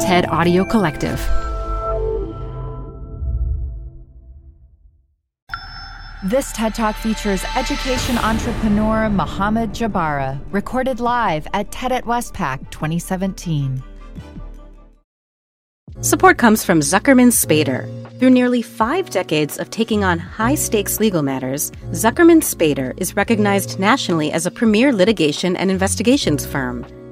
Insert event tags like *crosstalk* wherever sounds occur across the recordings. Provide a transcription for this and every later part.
TED Audio Collective. This TED Talk features education entrepreneur Mohamad Jebara, recorded live at TED at Westpac 2017. Support comes from Zuckerman Spader. Through nearly five decades of taking on high stakes legal matters, Zuckerman Spader is recognized nationally as a premier litigation and investigations firm.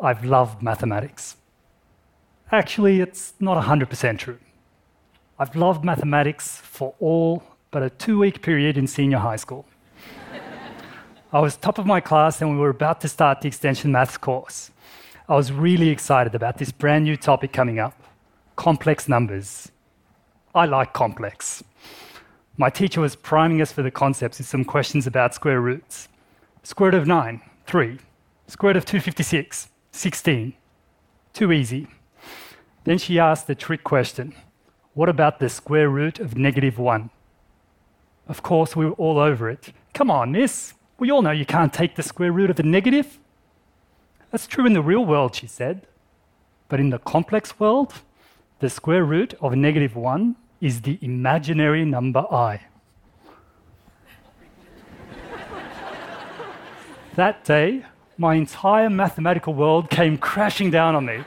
I've loved mathematics. Actually, it's not 100% true. I've loved mathematics for all but a two week period in senior high school. I was top of my class and we were about to start the extension maths course. I was really excited about this brand new topic coming up complex numbers. I like complex. My teacher was priming us for the concepts with some questions about square roots. Square root of 9, 3. Square root of 256, 16. Too easy. Then she asked the trick question What about the square root of negative 1? Of course, we were all over it. Come on, miss. We all know you can't take the square root of the negative. That's true in the real world, she said. But in the complex world, the square root of negative 1 is the imaginary number i. *laughs* that day, my entire mathematical world came crashing down on me.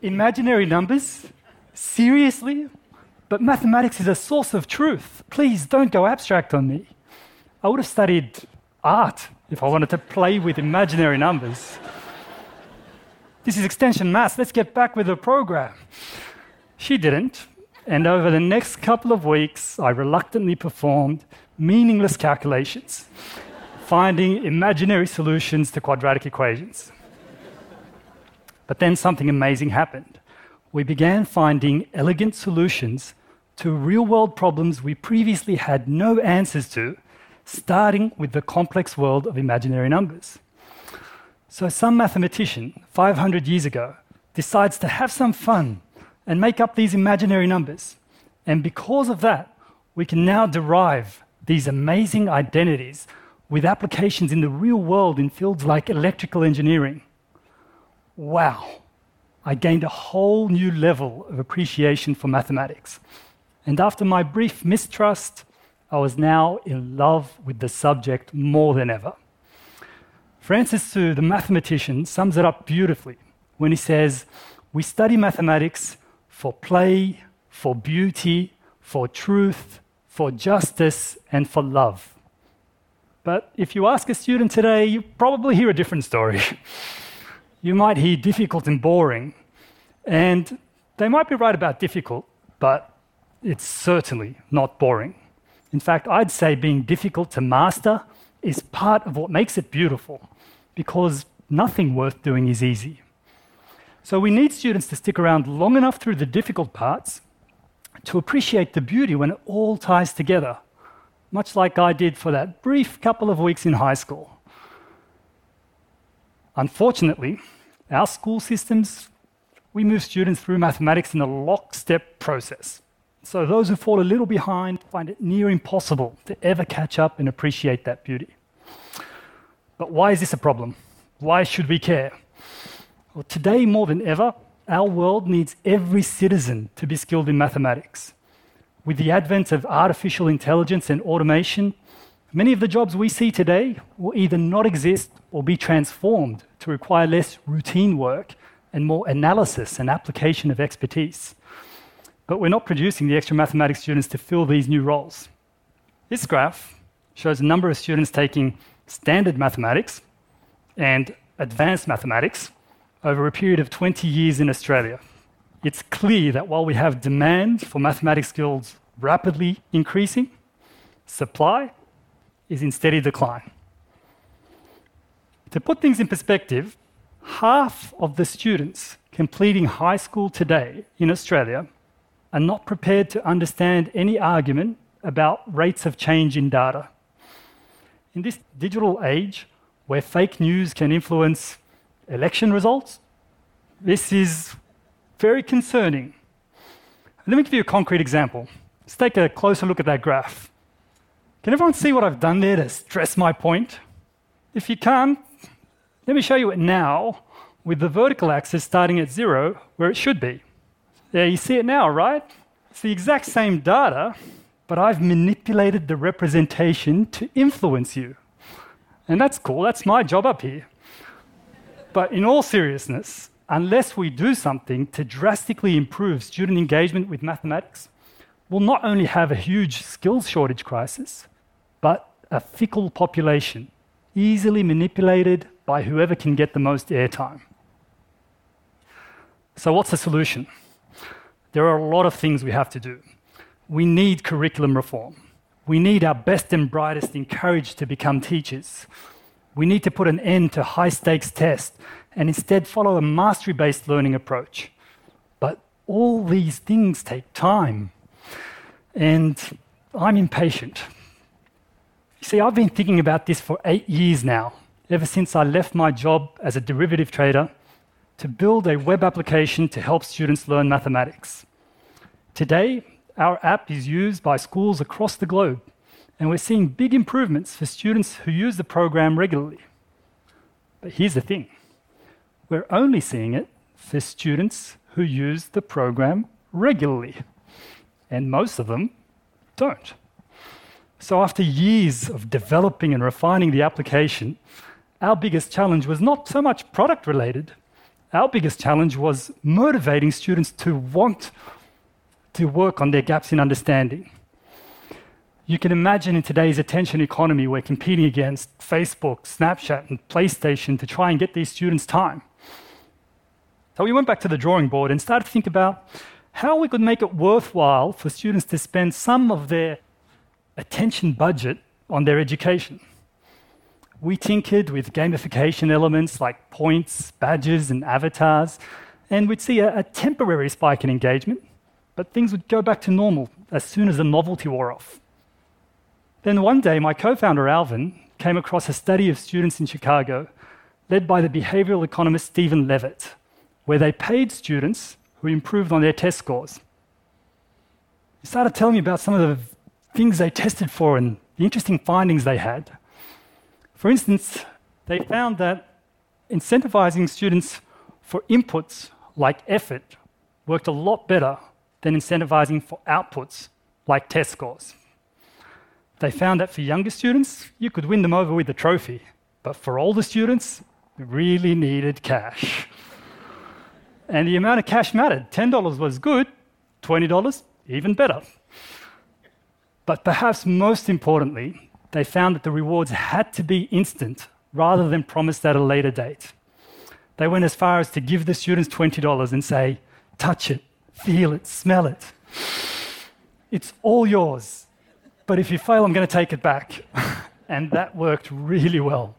Imaginary numbers? Seriously? But mathematics is a source of truth. Please don't go abstract on me. I would have studied art if I wanted to play with imaginary numbers. This is extension maths. Let's get back with the program. She didn't. And over the next couple of weeks, I reluctantly performed meaningless calculations, finding imaginary solutions to quadratic equations. But then something amazing happened. We began finding elegant solutions to real world problems we previously had no answers to starting with the complex world of imaginary numbers. So, some mathematician 500 years ago decides to have some fun and make up these imaginary numbers. And because of that, we can now derive these amazing identities with applications in the real world in fields like electrical engineering. Wow, I gained a whole new level of appreciation for mathematics. And after my brief mistrust, I was now in love with the subject more than ever. Francis Su, the mathematician, sums it up beautifully when he says, We study mathematics for play, for beauty, for truth, for justice, and for love. But if you ask a student today, you probably hear a different story. *laughs* you might hear difficult and boring. And they might be right about difficult, but it's certainly not boring. In fact, I'd say being difficult to master is part of what makes it beautiful, because nothing worth doing is easy. So we need students to stick around long enough through the difficult parts to appreciate the beauty when it all ties together, much like I did for that brief couple of weeks in high school. Unfortunately, our school systems, we move students through mathematics in a lockstep process. So those who fall a little behind find it near impossible to ever catch up and appreciate that beauty. But why is this a problem? Why should we care? Well, today more than ever, our world needs every citizen to be skilled in mathematics. With the advent of artificial intelligence and automation, many of the jobs we see today will either not exist or be transformed to require less routine work and more analysis and application of expertise. but we're not producing the extra mathematics students to fill these new roles. This graph shows a number of students taking standard mathematics and advanced mathematics over a period of 20 years in Australia. It's clear that while we have demand for mathematics skills rapidly increasing, supply is in steady decline. To put things in perspective, half of the students completing high school today in Australia are not prepared to understand any argument about rates of change in data. In this digital age, where fake news can influence election results, this is very concerning. Let me give you a concrete example. Let's take a closer look at that graph. Can everyone see what I've done there to stress my point? If you can't, let me show you it now with the vertical axis starting at zero where it should be. Yeah, you see it now, right? It's the exact same data, but I've manipulated the representation to influence you. And that's cool, that's my job up here. But in all seriousness, unless we do something to drastically improve student engagement with mathematics, we'll not only have a huge skills shortage crisis, but a fickle population, easily manipulated by whoever can get the most airtime. So, what's the solution? There are a lot of things we have to do. We need curriculum reform. We need our best and brightest encouraged to become teachers. We need to put an end to high stakes tests and instead follow a mastery based learning approach. But all these things take time. And I'm impatient. You see, I've been thinking about this for eight years now, ever since I left my job as a derivative trader to build a web application to help students learn mathematics. Today, our app is used by schools across the globe, and we're seeing big improvements for students who use the program regularly. But here's the thing we're only seeing it for students who use the program regularly, and most of them don't. So, after years of developing and refining the application, our biggest challenge was not so much product related. Our biggest challenge was motivating students to want to work on their gaps in understanding. You can imagine in today's attention economy, we're competing against Facebook, Snapchat, and PlayStation to try and get these students time. So we went back to the drawing board and started to think about how we could make it worthwhile for students to spend some of their attention budget on their education. We tinkered with gamification elements like points, badges, and avatars, and we'd see a, a temporary spike in engagement but things would go back to normal as soon as the novelty wore off. Then one day, my co founder Alvin came across a study of students in Chicago led by the behavioral economist Steven Levitt, where they paid students who improved on their test scores. He started telling me about some of the things they tested for and the interesting findings they had. For instance, they found that incentivizing students for inputs like effort worked a lot better than incentivizing for outputs like test scores. They found that for younger students, you could win them over with a trophy, but for older students, really needed cash. And the amount of cash mattered. $10 was good, $20, even better. But perhaps most importantly, they found that the rewards had to be instant rather than promised at a later date. They went as far as to give the students $20 and say, touch it, feel it, smell it. It's all yours. But if you fail, I'm going to take it back. *laughs* and that worked really well.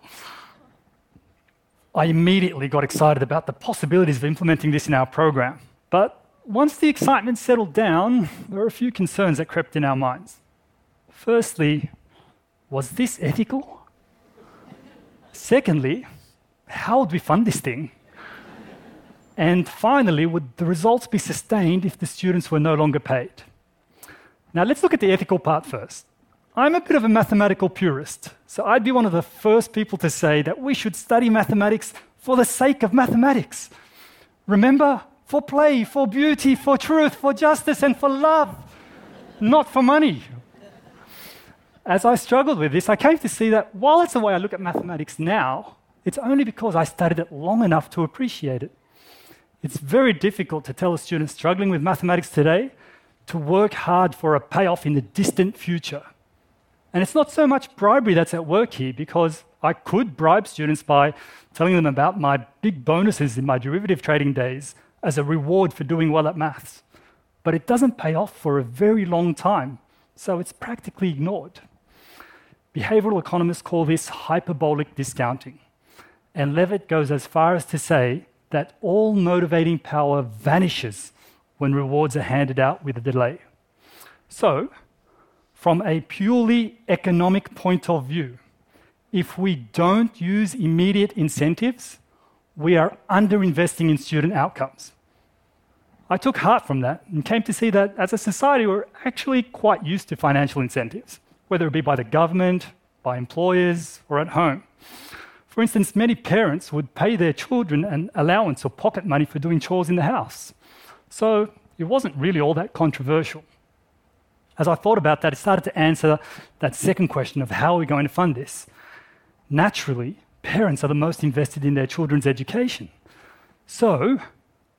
I immediately got excited about the possibilities of implementing this in our program. But once the excitement settled down, there were a few concerns that crept in our minds. Firstly, was this ethical? Secondly, how would we fund this thing? And finally, would the results be sustained if the students were no longer paid? Now, let's look at the ethical part first. I'm a bit of a mathematical purist, so I'd be one of the first people to say that we should study mathematics for the sake of mathematics. Remember, for play, for beauty, for truth, for justice, and for love, not for money. As I struggled with this, I came to see that while it's the way I look at mathematics now, it's only because I studied it long enough to appreciate it. It's very difficult to tell a student struggling with mathematics today to work hard for a payoff in the distant future. And it's not so much bribery that's at work here because I could bribe students by telling them about my big bonuses in my derivative trading days as a reward for doing well at maths. But it doesn't pay off for a very long time, so it's practically ignored. Behavioral economists call this hyperbolic discounting. And Levitt goes as far as to say that all motivating power vanishes when rewards are handed out with a delay. So, from a purely economic point of view, if we don't use immediate incentives, we are underinvesting in student outcomes. I took heart from that and came to see that as a society, we're actually quite used to financial incentives, whether it be by the government, by employers, or at home. For instance, many parents would pay their children an allowance or pocket money for doing chores in the house. So it wasn't really all that controversial. As I thought about that, it started to answer that second question of how are we going to fund this? Naturally, parents are the most invested in their children's education. So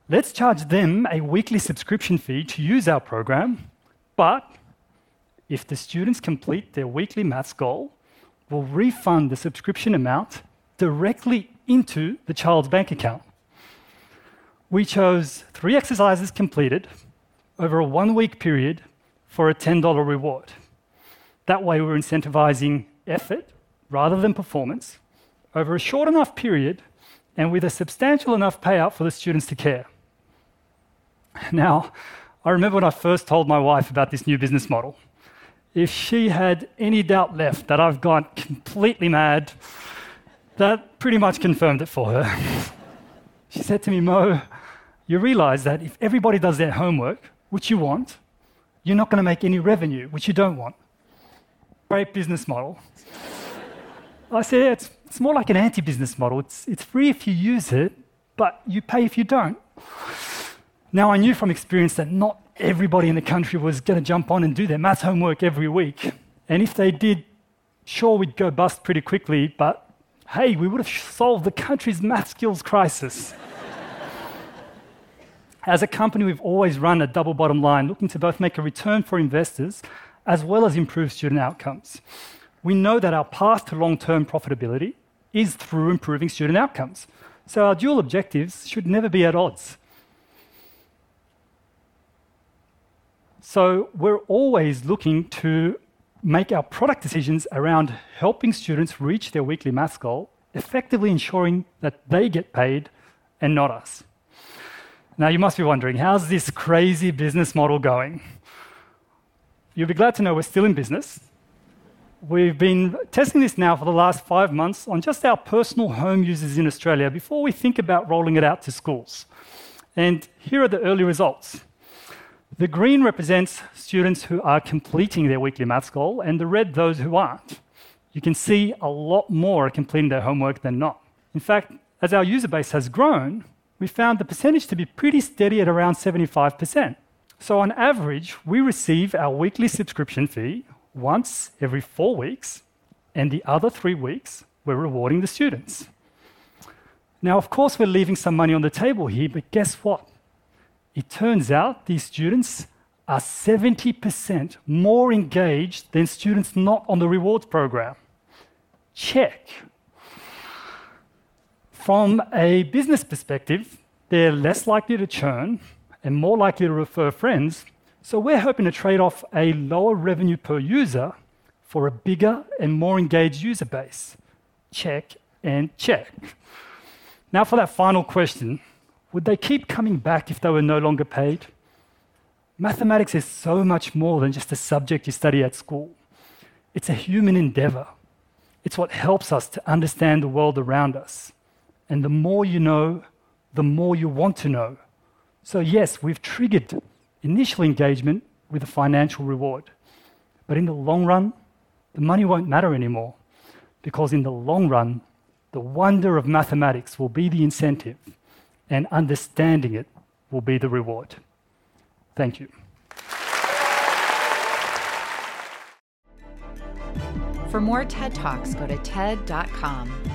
let's charge them a weekly subscription fee to use our program, but if the students complete their weekly maths goal, we'll refund the subscription amount directly into the child's bank account. We chose three exercises completed over a one week period for a $10 reward. That way, we're incentivizing effort rather than performance over a short enough period and with a substantial enough payout for the students to care. Now, I remember when I first told my wife about this new business model. If she had any doubt left that I've gone completely mad, that pretty much confirmed it for her. she said to me, Mo, you realize that if everybody does their homework, which you want, you're not going to make any revenue, which you don't want. Great business model. I said, yeah, it's, it's more like an anti business model. It's, it's free if you use it, but you pay if you don't. Now, I knew from experience that not everybody in the country was going to jump on and do their maths homework every week. And if they did, sure, we'd go bust pretty quickly, but hey, we would have solved the country's math skills crisis. As a company, we've always run a double bottom line, looking to both make a return for investors as well as improve student outcomes. We know that our path to long term profitability is through improving student outcomes. So our dual objectives should never be at odds. So we're always looking to make our product decisions around helping students reach their weekly maths goal, effectively ensuring that they get paid and not us. Now, you must be wondering, how's this crazy business model going? You'll be glad to know we're still in business. We've been testing this now for the last five months on just our personal home users in Australia before we think about rolling it out to schools. And here are the early results. The green represents students who are completing their weekly maths goal, and the red, those who aren't. You can see a lot more are completing their homework than not. In fact, as our user base has grown, we found the percentage to be pretty steady at around 75%. So, on average, we receive our weekly subscription fee once every four weeks, and the other three weeks, we're rewarding the students. Now, of course, we're leaving some money on the table here, but guess what? It turns out these students are 70% more engaged than students not on the rewards program. Check. From a business perspective, they're less likely to churn and more likely to refer friends. So we're hoping to trade off a lower revenue per user for a bigger and more engaged user base. Check and check. Now, for that final question would they keep coming back if they were no longer paid? Mathematics is so much more than just a subject you study at school. It's a human endeavor. It's what helps us to understand the world around us. And the more you know, the more you want to know. So, yes, we've triggered initial engagement with a financial reward. But in the long run, the money won't matter anymore because, in the long run, the wonder of mathematics will be the incentive, and understanding it will be the reward. Thank you. For more TED Talks, go to TED.com.